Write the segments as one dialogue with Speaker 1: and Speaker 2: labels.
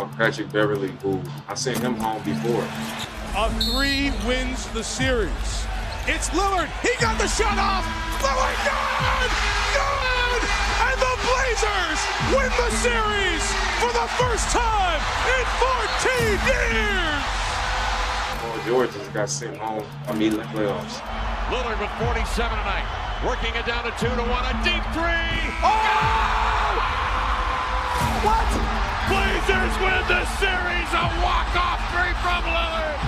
Speaker 1: uh, Patrick Beverly, who I sent him home before.
Speaker 2: A three wins the series. It's Lillard. He got the shot off. Lillard, good! Good! And the Blazers win the series for the first time in 14 years!
Speaker 1: Paul George just got sent home immediately playoffs.
Speaker 3: Lillard with 47 tonight. Working it down to two to one. A deep three. Win the series. A walk-off three from Lillard.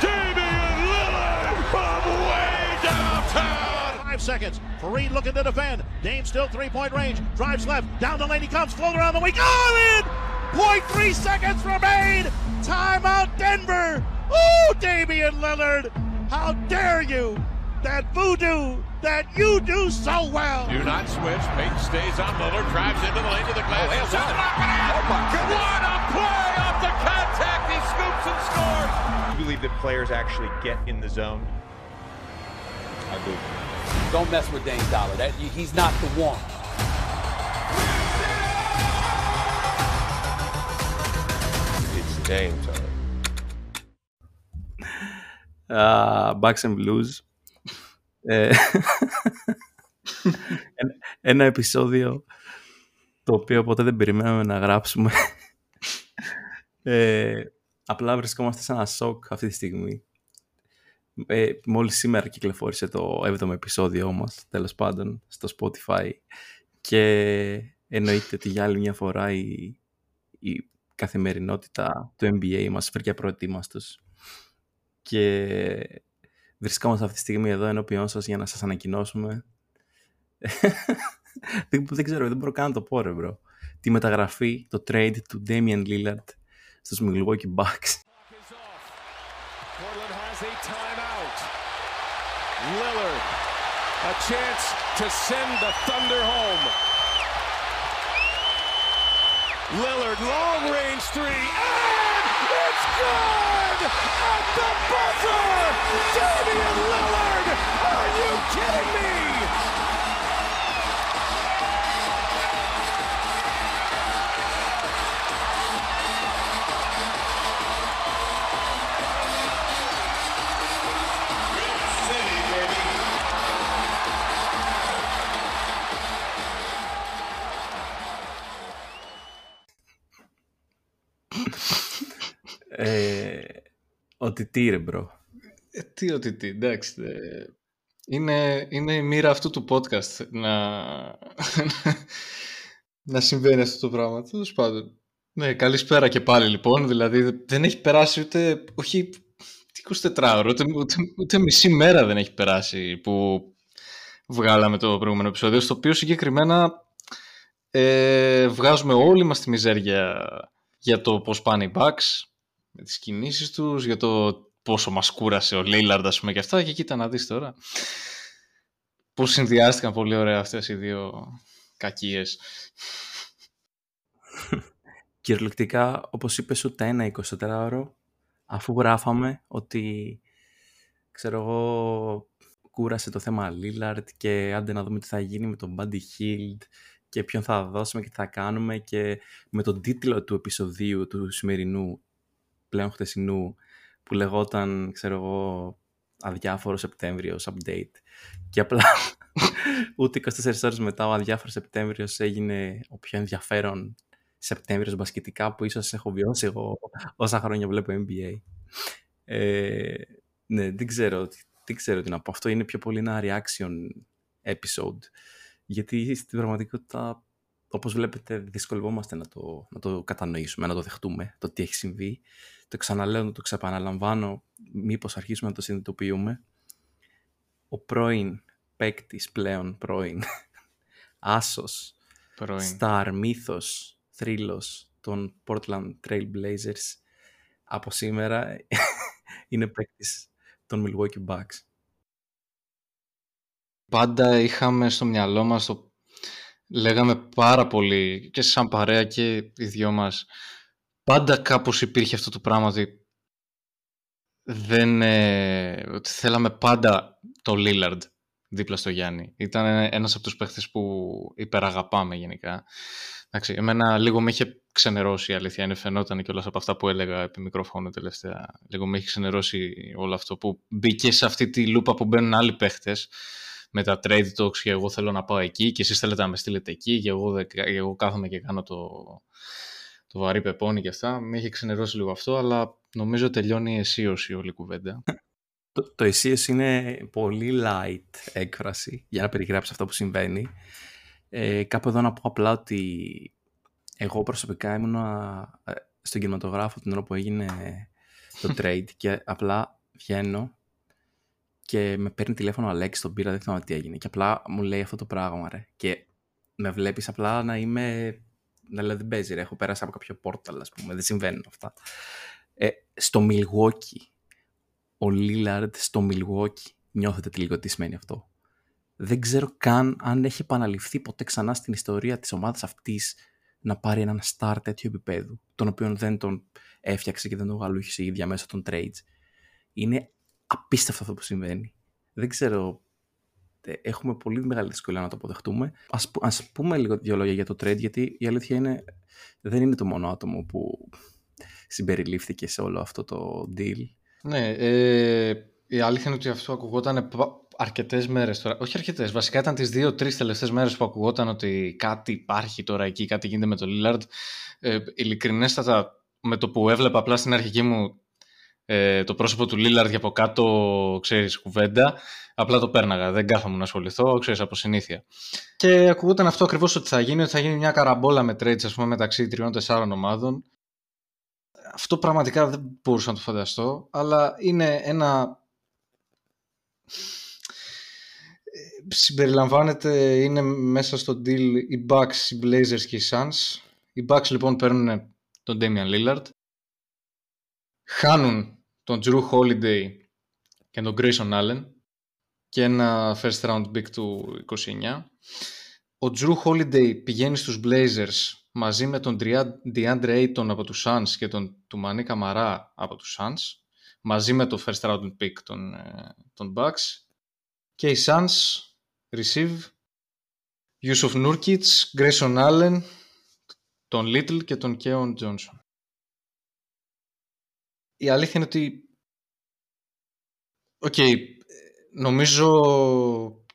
Speaker 3: Damian Lillard from way downtown.
Speaker 4: Five seconds. Fareed looking to defend. Dame still three-point range. Drives left. Down the lane he comes. Float around the wing. All in! 0.3 seconds remain. Timeout Denver. Oh, Damian Lillard. How dare you? That voodoo that you do so well.
Speaker 3: Do not switch. Peyton stays on Lillard. Drives into the lane to the glass. Oh, just knock out.
Speaker 5: Oh, my goodness.
Speaker 3: What a play off the contact. He scoops and scores.
Speaker 5: Do You believe that players actually get in the zone?
Speaker 1: I do.
Speaker 6: Don't mess with Dame Dollar. That he's not the one.
Speaker 5: It's game time.
Speaker 7: Uh, Bucks and Blues. Ε, ένα- ένα επεισόδιο το οποίο ποτέ δεν περιμέναμε να γράψουμε. Ε, απλά βρισκόμαστε σε ένα σοκ αυτή τη στιγμή. Ε, μόλις σήμερα κυκλοφόρησε το 7ο επεισόδιό μας, τέλος πάντων, στο Spotify. Και εννοείται ότι για άλλη μια φορά η, η καθημερινότητα του NBA μας βρήκε απροετοίμαστος. Και βρισκόμαστε αυτή τη στιγμή εδώ ενώπιόν σας για να σας ανακοινώσουμε δεν, δεν ξέρω, δεν μπορώ καν να το πω ρε bro τη μεταγραφή, το trade του Damian Lillard στους Milwaukee Bucks
Speaker 2: Portland has a timeout. Lillard, a chance to send the Thunder home. Lillard, long range three, and it's good! At the buzzer! Damian Lillard! Are you kidding me?
Speaker 7: Ότι τι ρε bro
Speaker 8: Ε, τι ότι τι, εντάξει. ε, Είναι, είναι η μοίρα αυτού του podcast να, να συμβαίνει αυτό το πράγμα. Τέλος πάντων. Ναι, καλησπέρα και πάλι λοιπόν. Δηλαδή δεν έχει περάσει ούτε. Όχι. Τι 24 ώρο, ούτε, ούτε, ούτε μισή μέρα δεν έχει περάσει που βγάλαμε το προηγούμενο επεισόδιο. Στο οποίο συγκεκριμένα ε, βγάζουμε όλοι μας τη μιζέρια για το πώς πάνε οι Bucks, με τις κινήσεις τους, για το πόσο μας κούρασε ο Λέιλαρντ, ας πούμε, και αυτά. Και κοίτα να δεις τώρα. Πώς συνδυάστηκαν πολύ ωραία αυτές οι δύο κακίες.
Speaker 7: κυριολεκτικά όπως είπες ούτε ένα 24ωρο αφού γράφαμε ότι ξέρω εγώ κούρασε το θέμα Lillard και άντε να δούμε τι θα γίνει με τον Buddy Hield και ποιον θα δώσουμε και τι θα κάνουμε και με τον τίτλο του επεισοδίου του σημερινού πλέον χτεσινού που λεγόταν ξέρω εγώ αδιάφορο Σεπτέμβριος update και απλά ούτε 24 ώρες μετά ο αδιάφορος Σεπτέμβριος έγινε ο πιο ενδιαφέρον Σεπτέμβριος μπασκετικά που ίσως έχω βιώσει εγώ όσα χρόνια βλέπω NBA. Ε, ναι, δεν ξέρω, δεν ξέρω τι να πω. Αυτό είναι πιο πολύ ένα reaction episode. Γιατί στην πραγματικότητα, όπως βλέπετε, δυσκολευόμαστε να το, να το κατανοήσουμε, να το δεχτούμε, το τι έχει συμβεί. Το ξαναλέω, το ξεπαναλαμβάνω, μήπως αρχίσουμε να το συνειδητοποιούμε. Ο πρώην παίκτης πλέον πρώην, άσος,
Speaker 8: Πρώην.
Speaker 7: star, μύθος, θρύλος των Portland Trail Blazers από σήμερα είναι παίκτης των Milwaukee Bucks.
Speaker 8: Πάντα είχαμε στο μυαλό μας, το... λέγαμε πάρα πολύ και σαν παρέα και οι δυο μας, πάντα κάπως υπήρχε αυτό το πράγμα ότι δεν, ε, ότι θέλαμε πάντα το Lillard δίπλα στο Γιάννη. Ήταν ένας από τους παίχτες που υπεραγαπάμε γενικά. Εντάξει, εμένα λίγο με είχε ξενερώσει η αλήθεια είναι φαινόταν και όλα από αυτά που έλεγα επί μικρόφωνο τελευταία. Λίγο με έχει ξενερώσει όλο αυτό που μπήκε σε αυτή τη λούπα που μπαίνουν άλλοι παίχτες με τα trade talks και εγώ θέλω να πάω εκεί και εσείς θέλετε να με στείλετε εκεί και εγώ, εγώ κάθομαι και κάνω το, το βαρύ πεπόνι και αυτά. Με έχει ξενερώσει λίγο αυτό, αλλά νομίζω τελειώνει αισίωση όλη η κουβέντα.
Speaker 7: Το, το είναι πολύ light έκφραση για να περιγράψει αυτό που συμβαίνει. Ε, κάπου εδώ να πω απλά ότι εγώ προσωπικά ήμουν ε, στον κινηματογράφο την ώρα που έγινε το trade και απλά βγαίνω και με παίρνει τηλέφωνο ο Αλέξης τον πήρα, δεν θυμάμαι τι έγινε και απλά μου λέει αυτό το πράγμα ρε και με βλέπεις απλά να είμαι δηλαδή δεν παίζει ρε, έχω πέρασει από κάποιο πόρταλ ας πούμε, δεν συμβαίνουν αυτά ε, στο Milwaukee ο Λίλαρντ στο Milwaukee νιώθετε τι λίγο τι σημαίνει αυτό δεν ξέρω καν αν έχει επαναληφθεί ποτέ ξανά στην ιστορία της ομάδας αυτής να πάρει έναν star τέτοιο επίπεδου, τον οποίο δεν τον έφτιαξε και δεν τον γαλούχησε η ίδια μέσα των trades. Είναι απίστευτο αυτό που συμβαίνει. Δεν ξέρω, ε, έχουμε πολύ μεγάλη δυσκολία να το αποδεχτούμε. Ας, ας πούμε λίγο δύο λόγια για το trade, γιατί η αλήθεια είναι δεν είναι το μόνο άτομο που συμπεριλήφθηκε σε όλο αυτό το deal.
Speaker 8: Ναι, ε, η αλήθεια είναι ότι αυτό ακουγόταν αρκετές μέρες τώρα. Όχι αρκετές. Βασικά ήταν τις δύο-τρει τελευταίες μέρες που ακουγόταν ότι κάτι υπάρχει τώρα εκεί, κάτι γίνεται με το Λίλαρντ. Ε, ειλικρινέστατα, με το που έβλεπα απλά στην αρχική μου ε, το πρόσωπο του Λίλαρντ για από κάτω, ξέρεις, κουβέντα, απλά το πέρναγα. Δεν κάθομαι να ασχοληθώ, ξέρεις, από συνήθεια. Και ακουγόταν αυτό ακριβώς ότι θα γίνει, ότι θα γίνει μια καραμπόλα με trades, ας πούμε, μεταξύ τριών-τεσσάρων ομάδων. Αυτό πραγματικά δεν μπορούσα να το φανταστώ, αλλά είναι ένα συμπεριλαμβάνεται, είναι μέσα στο deal οι Bucks, οι Blazers και οι Suns. Οι Bucks λοιπόν παίρνουν τον Damian Lillard. Χάνουν τον Drew Holiday και τον Grayson Allen και ένα first round pick του 29. Ο Drew Holiday πηγαίνει στους Blazers μαζί με τον DeAndre Ayton από τους Suns και τον Tumani Kamara από τους Suns μαζί με το first round pick των, ε, των Bucks και οι Suns receive Jusuf Nurkic, Grayson Allen, τον Little και τον Keon Johnson. Η αλήθεια είναι ότι Οκέι, okay, νομίζω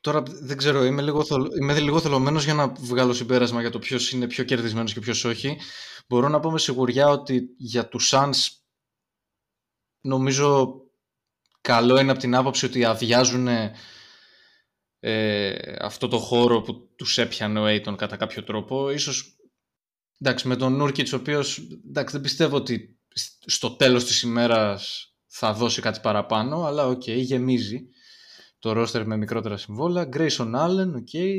Speaker 8: τώρα δεν ξέρω, είμαι λίγο, είμαι λίγο θολωμένος για να βγάλω συμπέρασμα για το ποιος είναι πιο κερδισμένος και ποιος όχι. Μπορώ να πω με σιγουριά ότι για τους Suns νομίζω καλό είναι από την άποψη ότι αδειάζουν ε, αυτό το χώρο που τους έπιανε ο Ayton κατά κάποιο τρόπο. Ίσως, εντάξει, με τον Νούρκιτς, ο οποίος, εντάξει, δεν πιστεύω ότι στο τέλος της ημέρας θα δώσει κάτι παραπάνω, αλλά OK, okay, γεμίζει το ρόστερ με μικρότερα συμβόλαια. Grayson Allen, OK, okay,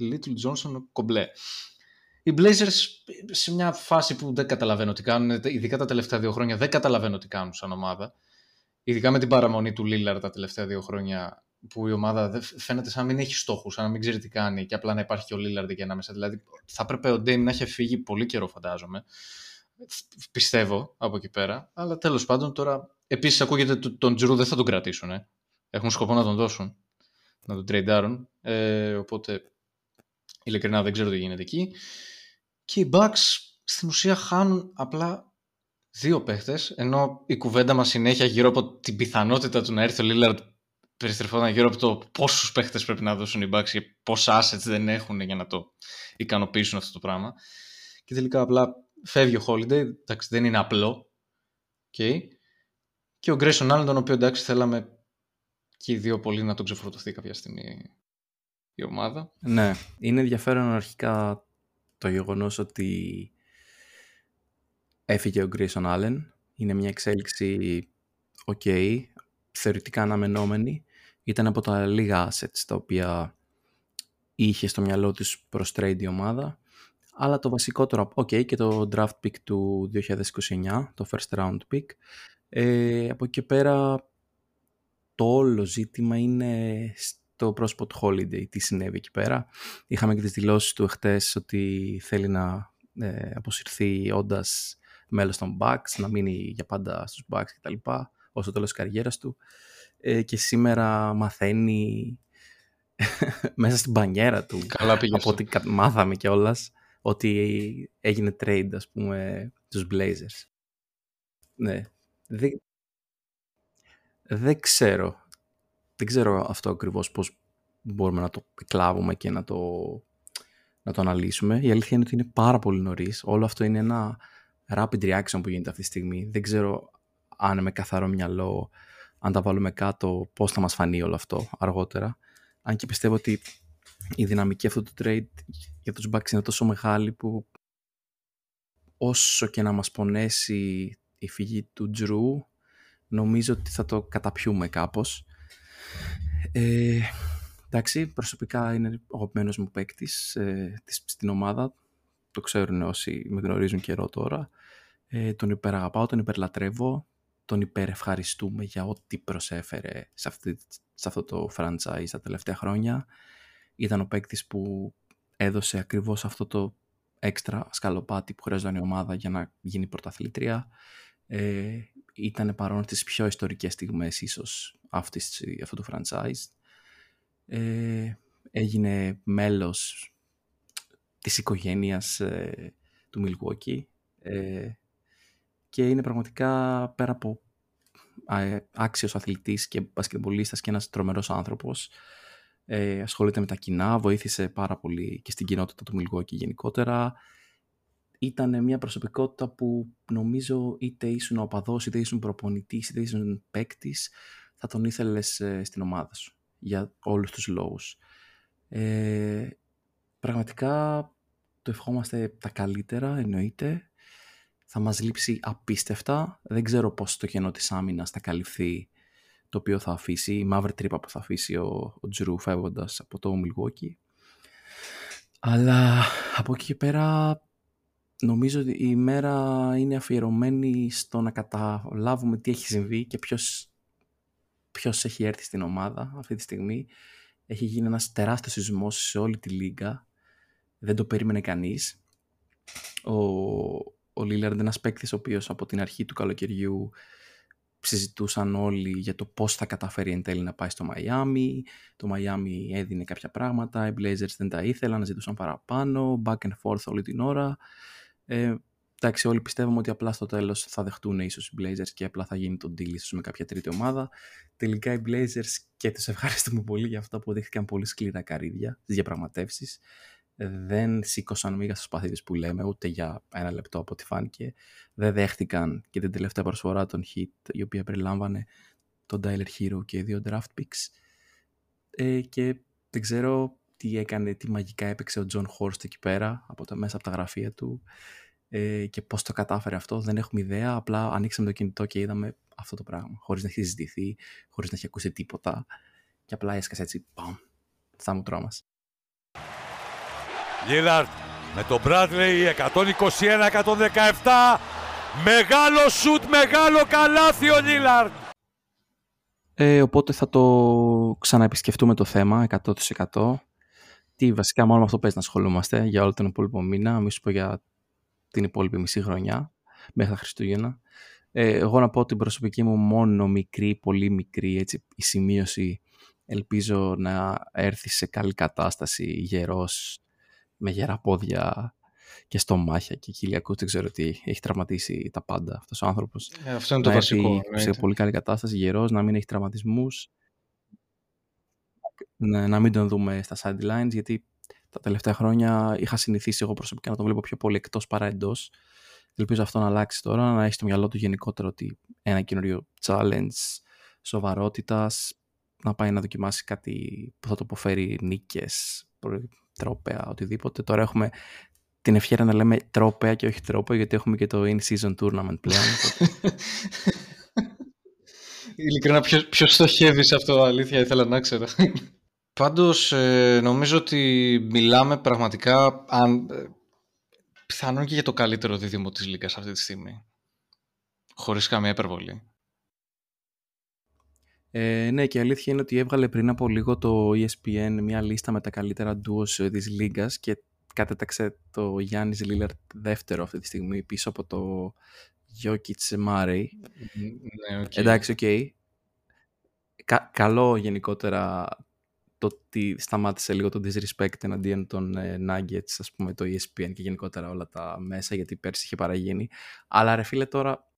Speaker 8: Little, Johnson, κομπλέ. Οι Blazers σε μια φάση που δεν καταλαβαίνω τι κάνουν, ειδικά τα τελευταία δύο χρόνια δεν καταλαβαίνω τι κάνουν σαν ομάδα. Ειδικά με την παραμονή του Lillard τα τελευταία δύο χρόνια που η ομάδα φαίνεται σαν να μην έχει στόχους, σαν να μην ξέρει τι κάνει και απλά να υπάρχει και ο Λίλαρντ εκεί ανάμεσα. Δηλαδή θα έπρεπε ο Ντέιμ να έχει φύγει πολύ καιρό, φαντάζομαι. Πιστεύω από εκεί πέρα. Αλλά τέλος πάντων τώρα. Επίσης ακούγεται ότι τον Τζρου δεν θα τον κρατήσουν. Ε. Έχουν σκοπό να τον δώσουν. Να τον τρέιντάρουν. Ε, οπότε ειλικρινά δεν ξέρω τι γίνεται εκεί. Και οι Bucks στην ουσία χάνουν απλά δύο παίχτες, ενώ η κουβέντα μας συνέχεια γύρω από την πιθανότητα του να έρθει ο Λίλαρντ περιστρεφόταν γύρω από το πόσους παίχτες πρέπει να δώσουν οι Bucks και πόσα assets δεν έχουν για να το ικανοποιήσουν αυτό το πράγμα. Και τελικά απλά φεύγει ο Holiday, εντάξει δεν είναι απλό. Okay. Και ο Grayson Allen, τον οποίο εντάξει θέλαμε και οι δύο πολύ να τον ξεφορτωθεί κάποια στιγμή η ομάδα.
Speaker 7: Ναι, είναι ενδιαφέρον αρχικά το γεγονός ότι έφυγε ο Grayson Allen. Είναι μια εξέλιξη ok, θεωρητικά αναμενόμενη ήταν από τα λίγα assets τα οποία είχε στο μυαλό της προς trade η ομάδα. Αλλά το βασικότερο, ok, και το draft pick του 2029, το first round pick. Ε, από εκεί πέρα το όλο ζήτημα είναι στο πρόσωπο του Holiday, τι συνέβη εκεί πέρα. Είχαμε και τις δηλώσεις του εχθές ότι θέλει να ε, αποσυρθεί όντας μέλος των Bucks, να μείνει για πάντα στους Bucks κτλ. Όσο τέλος της καριέρας του. Ε, και σήμερα μαθαίνει μέσα στην πανιέρα του.
Speaker 8: Καλά πήγε
Speaker 7: από ό,τι κα- μάθαμε κιόλας ότι έγινε trade, ας πούμε, τους Blazers. Ναι. Δεν, δεν ξέρω. Δεν ξέρω αυτό ακριβώς πώς μπορούμε να το εκλάβουμε και να το, να το αναλύσουμε. Η αλήθεια είναι ότι είναι πάρα πολύ νωρίς. Όλο αυτό είναι ένα rapid reaction που γίνεται αυτή τη στιγμή. Δεν ξέρω αν με καθαρό μυαλό, αν τα βάλουμε κάτω, πώς θα μας φανεί όλο αυτό αργότερα. Αν και πιστεύω ότι η δυναμική αυτού του trade για τους Bucks είναι τόσο μεγάλη που όσο και να μας πονέσει η φυγή του Τζρου νομίζω ότι θα το καταπιούμε κάπως. Ε, εντάξει, προσωπικά είναι ο αγαπημένος μου παίκτης ε, της- στην ομάδα. Το ξέρουν όσοι με γνωρίζουν καιρό τώρα. Ε, τον υπεραγαπάω, τον υπερλατρεύω. Τον υπερευχαριστούμε για ό,τι προσέφερε σε, αυτή, σε αυτό το franchise τα τελευταία χρόνια. Ήταν ο παίκτης που έδωσε ακριβώς αυτό το έξτρα σκαλοπάτι που χρειαζόταν η ομάδα για να γίνει πρωταθλήτρια. Ε, ήταν παρόν στις πιο ιστορικές στιγμές ίσως αυτής, αυτού του franchise. Ε, έγινε μέλος της οικογένειας ε, του Milwaukee ε, και είναι πραγματικά πέρα από ε, άξιος αθλητής και μπασκετμπολίστας και ένας τρομερός άνθρωπος ε, ασχολείται με τα κοινά, βοήθησε πάρα πολύ και στην κοινότητα του Milwaukee γενικότερα ήταν μια προσωπικότητα που νομίζω είτε ήσουν οπαδός, είτε ήσουν προπονητής, είτε ήσουν παίκτης, θα τον ήθελες ε, στην ομάδα σου για όλους τους λόγους. Ε, πραγματικά το ευχόμαστε τα καλύτερα, εννοείται. Θα μας λείψει απίστευτα. Δεν ξέρω πώς το κενό της άμυνας θα καλυφθεί το οποίο θα αφήσει, η μαύρη τρύπα που θα αφήσει ο, ο Τζρου φεύγοντας από το Milwaukee. Αλλά από εκεί και πέρα νομίζω ότι η ημέρα είναι αφιερωμένη στο να καταλάβουμε τι έχει συμβεί και ποιος, ποιος έχει έρθει στην ομάδα αυτή τη στιγμή. Έχει γίνει ένας τεράστιος σεισμός σε όλη τη λίγα. Δεν το περίμενε κανείς. Ο, ο Λίλαρντ είναι ένας παίκτης ο οποίος από την αρχή του καλοκαιριού συζητούσαν όλοι για το πώς θα καταφέρει εν τέλει να πάει στο Μαϊάμι. Το Μαϊάμι έδινε κάποια πράγματα, οι Blazers δεν τα ήθελαν, ζητούσαν παραπάνω, back and forth όλη την ώρα. Ε, εντάξει, όλοι πιστεύουμε ότι απλά στο τέλος θα δεχτούν ίσως οι Blazers και απλά θα γίνει το deal ίσως με κάποια τρίτη ομάδα. Τελικά οι Blazers και τους ευχαριστούμε πολύ για αυτά που δείχθηκαν πολύ σκληρά καρύδια στις διαπραγματεύσεις. Δεν σήκωσαν μίγα στους παθήτες που λέμε, ούτε για ένα λεπτό από ό,τι φάνηκε. Δεν δέχτηκαν και την τελευταία προσφορά των Hit, η οποία περιλάμβανε τον Tyler Hero και δύο draft picks. Ε, και δεν ξέρω τι έκανε, τι μαγικά έπαιξε ο John Horst εκεί πέρα, από τα, μέσα από τα γραφεία του ε, και πώς το κατάφερε αυτό, δεν έχουμε ιδέα. Απλά ανοίξαμε το κινητό και είδαμε αυτό το πράγμα, χωρίς να έχει συζητηθεί, χωρίς να έχει ακούσει τίποτα και απλά έσκασε έτσι, παμ, στα μουτρό μας.
Speaker 3: Λίλαρντ με τον Bradley 121-117. Μεγάλο σουτ, μεγάλο καλάθι ο Λίλαρντ.
Speaker 7: Ε, οπότε θα το ξαναεπισκεφτούμε το θέμα 100%. Τι βασικά μόνο με αυτό παίζει να ασχολούμαστε για όλο τον υπόλοιπο μήνα, μη σου πω για την υπόλοιπη μισή χρονιά μέχρι τα Χριστούγεννα. Ε, εγώ να πω την προσωπική μου μόνο μικρή, πολύ μικρή έτσι, η σημείωση ελπίζω να έρθει σε καλή κατάσταση γερός με γερά πόδια και στομάχια και κοιλιακούς, δεν ξέρω τι, έχει τραυματίσει τα πάντα αυτός ο άνθρωπος.
Speaker 8: Ε, αυτό είναι το
Speaker 7: να
Speaker 8: βασικό.
Speaker 7: έρθει σε
Speaker 8: εννοείται.
Speaker 7: πολύ καλή κατάσταση, γερός, να μην έχει τραυματισμούς, να, να μην τον δούμε στα sidelines, γιατί τα τελευταία χρόνια είχα συνηθίσει εγώ προσωπικά να τον βλέπω πιο πολύ εκτός παρά εντός. Ελπίζω αυτό να αλλάξει τώρα, να έχει στο μυαλό του γενικότερο ότι ένα καινούριο challenge σοβαρότητας, να πάει να δοκιμάσει κάτι που θα το αποφέρει νίκες, προ- τρόπαια, οτιδήποτε. Τώρα έχουμε την ευχαίρεια να λέμε τρόπαια και όχι τρόπο, γιατί έχουμε και το in-season tournament πλέον. οπότε-
Speaker 8: Ειλικρινά, ποιος, ποιος στοχεύει σε αυτό, αλήθεια, ήθελα να ξέρω. Πάντως, ε, νομίζω ότι μιλάμε πραγματικά, αν, ε, πιθανόν και για το καλύτερο δίδυμο της Λίγκας αυτή τη στιγμή. Χωρίς καμία υπερβολή.
Speaker 7: Ε, ναι, και η αλήθεια είναι ότι έβγαλε πριν από λίγο το E ESPN μια λίστα με τα καλύτερα duos της Λίγκας και κατέταξε το Γιάννης Λίλαρντ δεύτερο αυτή τη στιγμή πίσω από το Jokic Murray.
Speaker 8: Ναι, οκ.
Speaker 7: Εντάξει, οκ. Κα- καλό γενικότερα το ότι σταμάτησε λίγο το disrespect εναντίον των ε, Nuggets, ας πούμε το ESPN και γενικότερα όλα τα μέσα, γιατί πέρσι είχε παραγίνει. Αλλά ρε φίλε τώρα,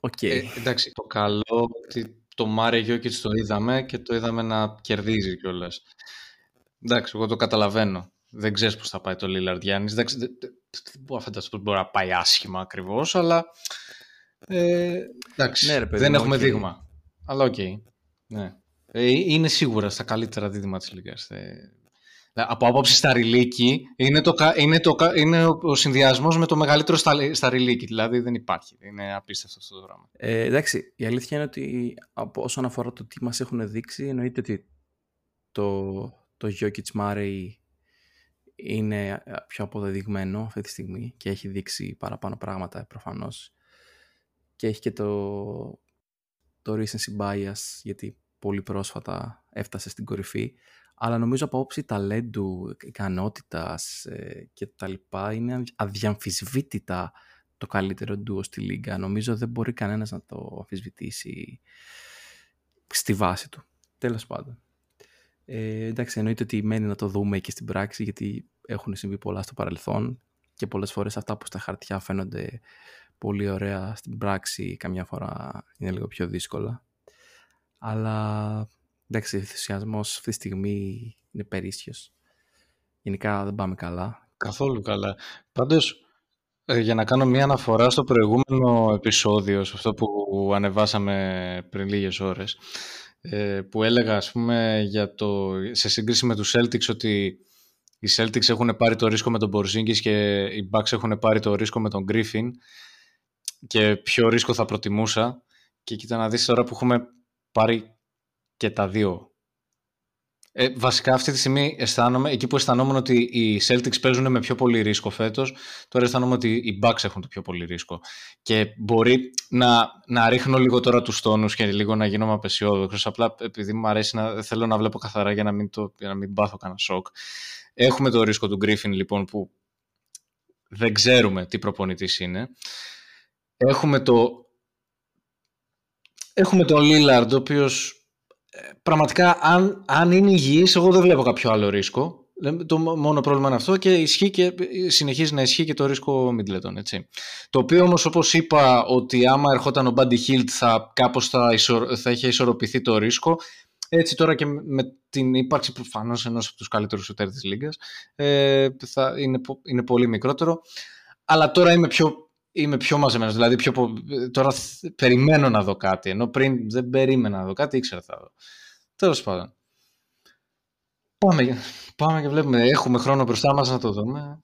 Speaker 7: OK. Okay.
Speaker 8: Ε, εντάξει, το καλό ότι το Μάρεϊ Γιόκιτς το είδαμε και το είδαμε να κερδίζει κιόλας. Εντάξει, εγώ το καταλαβαίνω. Δεν ξέρεις πώς θα πάει το Λίλαρντ Γιάννη. Δεν μπορώ να φανταστώ μπορεί να πάει άσχημα ακριβώς, αλλά. Ε, εντάξει, ναι, ρε, παιδί, δεν έχουμε okay. δείγμα. Αλλά OK. Okay. Ναι. Ε, είναι σίγουρα στα καλύτερα δίδυμα της Λίγκα. Ε, από άποψη σταριλίκι, είναι, το, είναι, το, είναι ο συνδυασμός με το μεγαλύτερο σταριλίκη. Δηλαδή δεν υπάρχει. Είναι απίστευτο αυτό το πράγμα.
Speaker 7: Ε, εντάξει, η αλήθεια είναι ότι από, όσον αφορά το τι μας έχουν δείξει, εννοείται ότι το, το Jokic Murray είναι πιο αποδεδειγμένο αυτή τη στιγμή και έχει δείξει παραπάνω πράγματα προφανώς και έχει και το, το recency bias γιατί πολύ πρόσφατα έφτασε στην κορυφή αλλά νομίζω από όψη ταλέντου, ικανότητας ε, και τα λοιπά είναι αδιαμφισβήτητα το καλύτερο ντουο στη Λίγκα. Νομίζω δεν μπορεί κανένας να το αμφισβητήσει στη βάση του. Τέλος πάντων. Ε, εντάξει, εννοείται ότι μένει να το δούμε και στην πράξη γιατί έχουν συμβεί πολλά στο παρελθόν και πολλές φορές αυτά που στα χαρτιά φαίνονται πολύ ωραία στην πράξη καμιά φορά είναι λίγο πιο δύσκολα. Αλλά εντάξει, ο ενθουσιασμός αυτή τη στιγμή είναι περίσσιος. Γενικά δεν πάμε καλά.
Speaker 8: Καθόλου καλά. Πάντως, ε, για να κάνω μια αναφορά στο προηγούμενο επεισόδιο, σε αυτό που ανεβάσαμε πριν λίγες ώρες, ε, που έλεγα, ας πούμε, για το, σε σύγκριση με τους Celtics ότι οι Celtics έχουν πάρει το ρίσκο με τον Porzingis και οι Bucks έχουν πάρει το ρίσκο με τον Griffin και ποιο ρίσκο θα προτιμούσα και κοίτα να δεις τώρα που έχουμε πάρει και τα δύο. Ε, βασικά αυτή τη στιγμή αισθάνομαι, εκεί που αισθανόμουν ότι οι Celtics παίζουν με πιο πολύ ρίσκο φέτος, τώρα αισθάνομαι ότι οι Bucks έχουν το πιο πολύ ρίσκο. Και μπορεί να, να ρίχνω λίγο τώρα τους τόνους και λίγο να γίνομαι απεσιόδοξος, απλά επειδή μου αρέσει να θέλω να βλέπω καθαρά για να μην, το, για να μην πάθω κανένα σοκ. Έχουμε το ρίσκο του Griffin λοιπόν που δεν ξέρουμε τι προπονητής είναι. Έχουμε το Έχουμε τον Lillard, ο οποίος ε, πραγματικά αν, αν είναι υγιής, εγώ δεν βλέπω κάποιο άλλο ρίσκο. Το μόνο πρόβλημα είναι αυτό και, ισχύει και συνεχίζει να ισχύει και το ρίσκο Middleton. Έτσι. Το οποίο όμως όπως είπα ότι άμα ερχόταν ο Buddy Hield θα κάπως θα, θα είχε ισορροπηθεί το ρίσκο. Έτσι τώρα και με την ύπαρξη προφανώς ενός από τους καλύτερους σουτέρ της Λίγκας ε, θα είναι, είναι πολύ μικρότερο. Αλλά τώρα είμαι πιο, είμαι πιο μαζεμένος. Δηλαδή πιο, τώρα περιμένω να δω κάτι. Ενώ πριν δεν περίμενα να δω κάτι, ήξερα θα δω. Τέλος πάντων. Πάμε, πάμε και βλέπουμε. Έχουμε χρόνο μπροστά μας να το δούμε.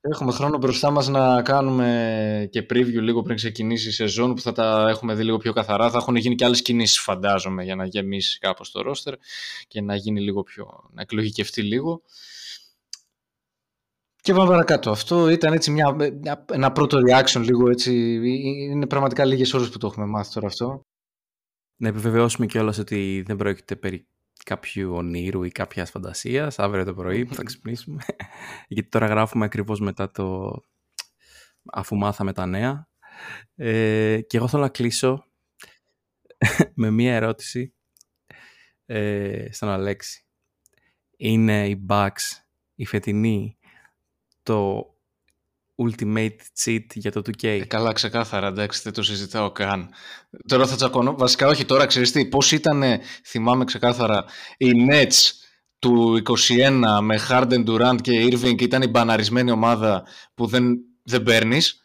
Speaker 8: Έχουμε χρόνο μπροστά μας να κάνουμε και preview λίγο πριν ξεκινήσει η σεζόν που θα τα έχουμε δει λίγο πιο καθαρά. Θα έχουν γίνει και άλλες κινήσεις φαντάζομαι για να γεμίσει κάπως το ρόστερ και να γίνει λίγο πιο, να εκλογικευτεί λίγο. Και πάμε παρακάτω. Αυτό ήταν έτσι μια, ένα πρώτο reaction λίγο έτσι. Είναι πραγματικά λίγες ώρες που το έχουμε μάθει τώρα αυτό.
Speaker 7: Να επιβεβαιώσουμε κιόλας ότι δεν πρόκειται περί κάποιου ονείρου ή κάποιας φαντασίας αύριο το πρωί που θα ξυπνήσουμε. Γιατί τώρα γράφουμε ακριβώς μετά το. αφού μάθαμε τα νέα. Ε, και εγώ θέλω να κλείσω με μία ερώτηση ε, στον Αλέξη. Είναι η Bucks η φετινή το ultimate cheat για το 2K. Ε,
Speaker 8: καλά, ξεκάθαρα, εντάξει, δεν το συζητάω καν. Τώρα θα τσακωνώ, βασικά όχι, τώρα ξέρεις τι, πώς ήταν, θυμάμαι ξεκάθαρα, οι Nets του 21 με Harden, Durant και Irving ήταν η μπαναρισμένη ομάδα που δεν, δεν παίρνεις,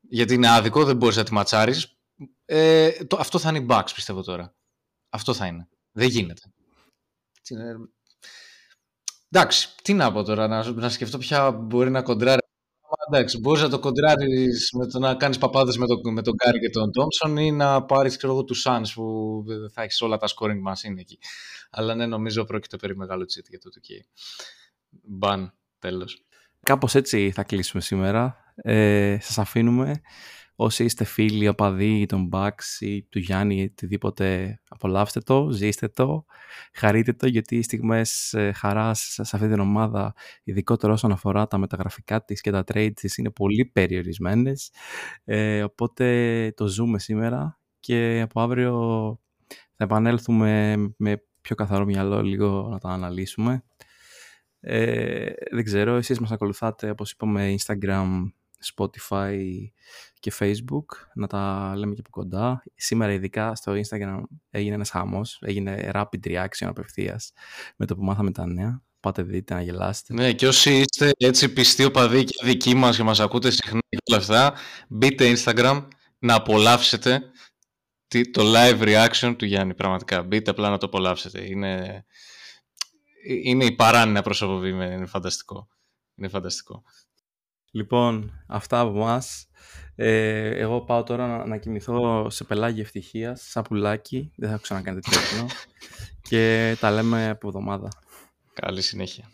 Speaker 8: γιατί είναι άδικο, δεν μπορείς να τη ματσάρεις. Ε, το, αυτό θα είναι η Bucks, πιστεύω τώρα. Αυτό θα είναι. Δεν γίνεται. Εντάξει, τι να πω τώρα, να, να σκεφτώ ποια μπορεί να κοντράρει εντάξει, μπορείς να το κοντράρεις με το να κάνεις παπάδες με, το, με τον Γκάρι και τον Τόμψον ή να πάρεις τους Σάν που θα έχεις όλα τα scoring machine εκεί. Αλλά ναι, νομίζω πρόκειται περί μεγάλο τσίτ για το 2K. Μπαν, τέλος.
Speaker 7: Κάπως έτσι θα κλείσουμε σήμερα. Ε, σας αφήνουμε Όσοι είστε φίλοι, οπαδοί των Bucks ή του Γιάννη ή οτιδήποτε, απολαύστε το, ζήστε το, χαρείτε το, γιατί οι στιγμές ε, χαράς σε αυτή την ομάδα, ειδικότερα όσον αφορά τα μεταγραφικά της και τα trade της, είναι πολύ περιορισμένες. Ε, οπότε το ζούμε σήμερα και από αύριο θα επανέλθουμε με πιο καθαρό μυαλό λίγο να τα αναλύσουμε. Ε, δεν ξέρω, εσείς μας ακολουθάτε όπως είπαμε Instagram, Spotify και Facebook, να τα λέμε και από κοντά. Σήμερα ειδικά στο Instagram έγινε ένας χαμός, έγινε rapid reaction απευθείας με το που μάθαμε τα νέα. Πάτε δείτε να γελάσετε.
Speaker 8: Ναι, και όσοι είστε έτσι πιστοί οπαδοί και δικοί μας και μας ακούτε συχνά και όλα αυτά, μπείτε Instagram να απολαύσετε το live reaction του Γιάννη, πραγματικά. Μπείτε απλά να το απολαύσετε. Είναι, είναι η παράνοια προσωποποιημένη, είναι φανταστικό. Είναι φανταστικό.
Speaker 7: Λοιπόν, αυτά από εμά. Ε, εγώ πάω τώρα να, να κοιμηθώ σε πελάγι ευτυχίας, σαν πουλάκι. Δεν θα ξανακάνετε τέτοιο. και τα λέμε από εβδομάδα.
Speaker 8: Καλή συνέχεια.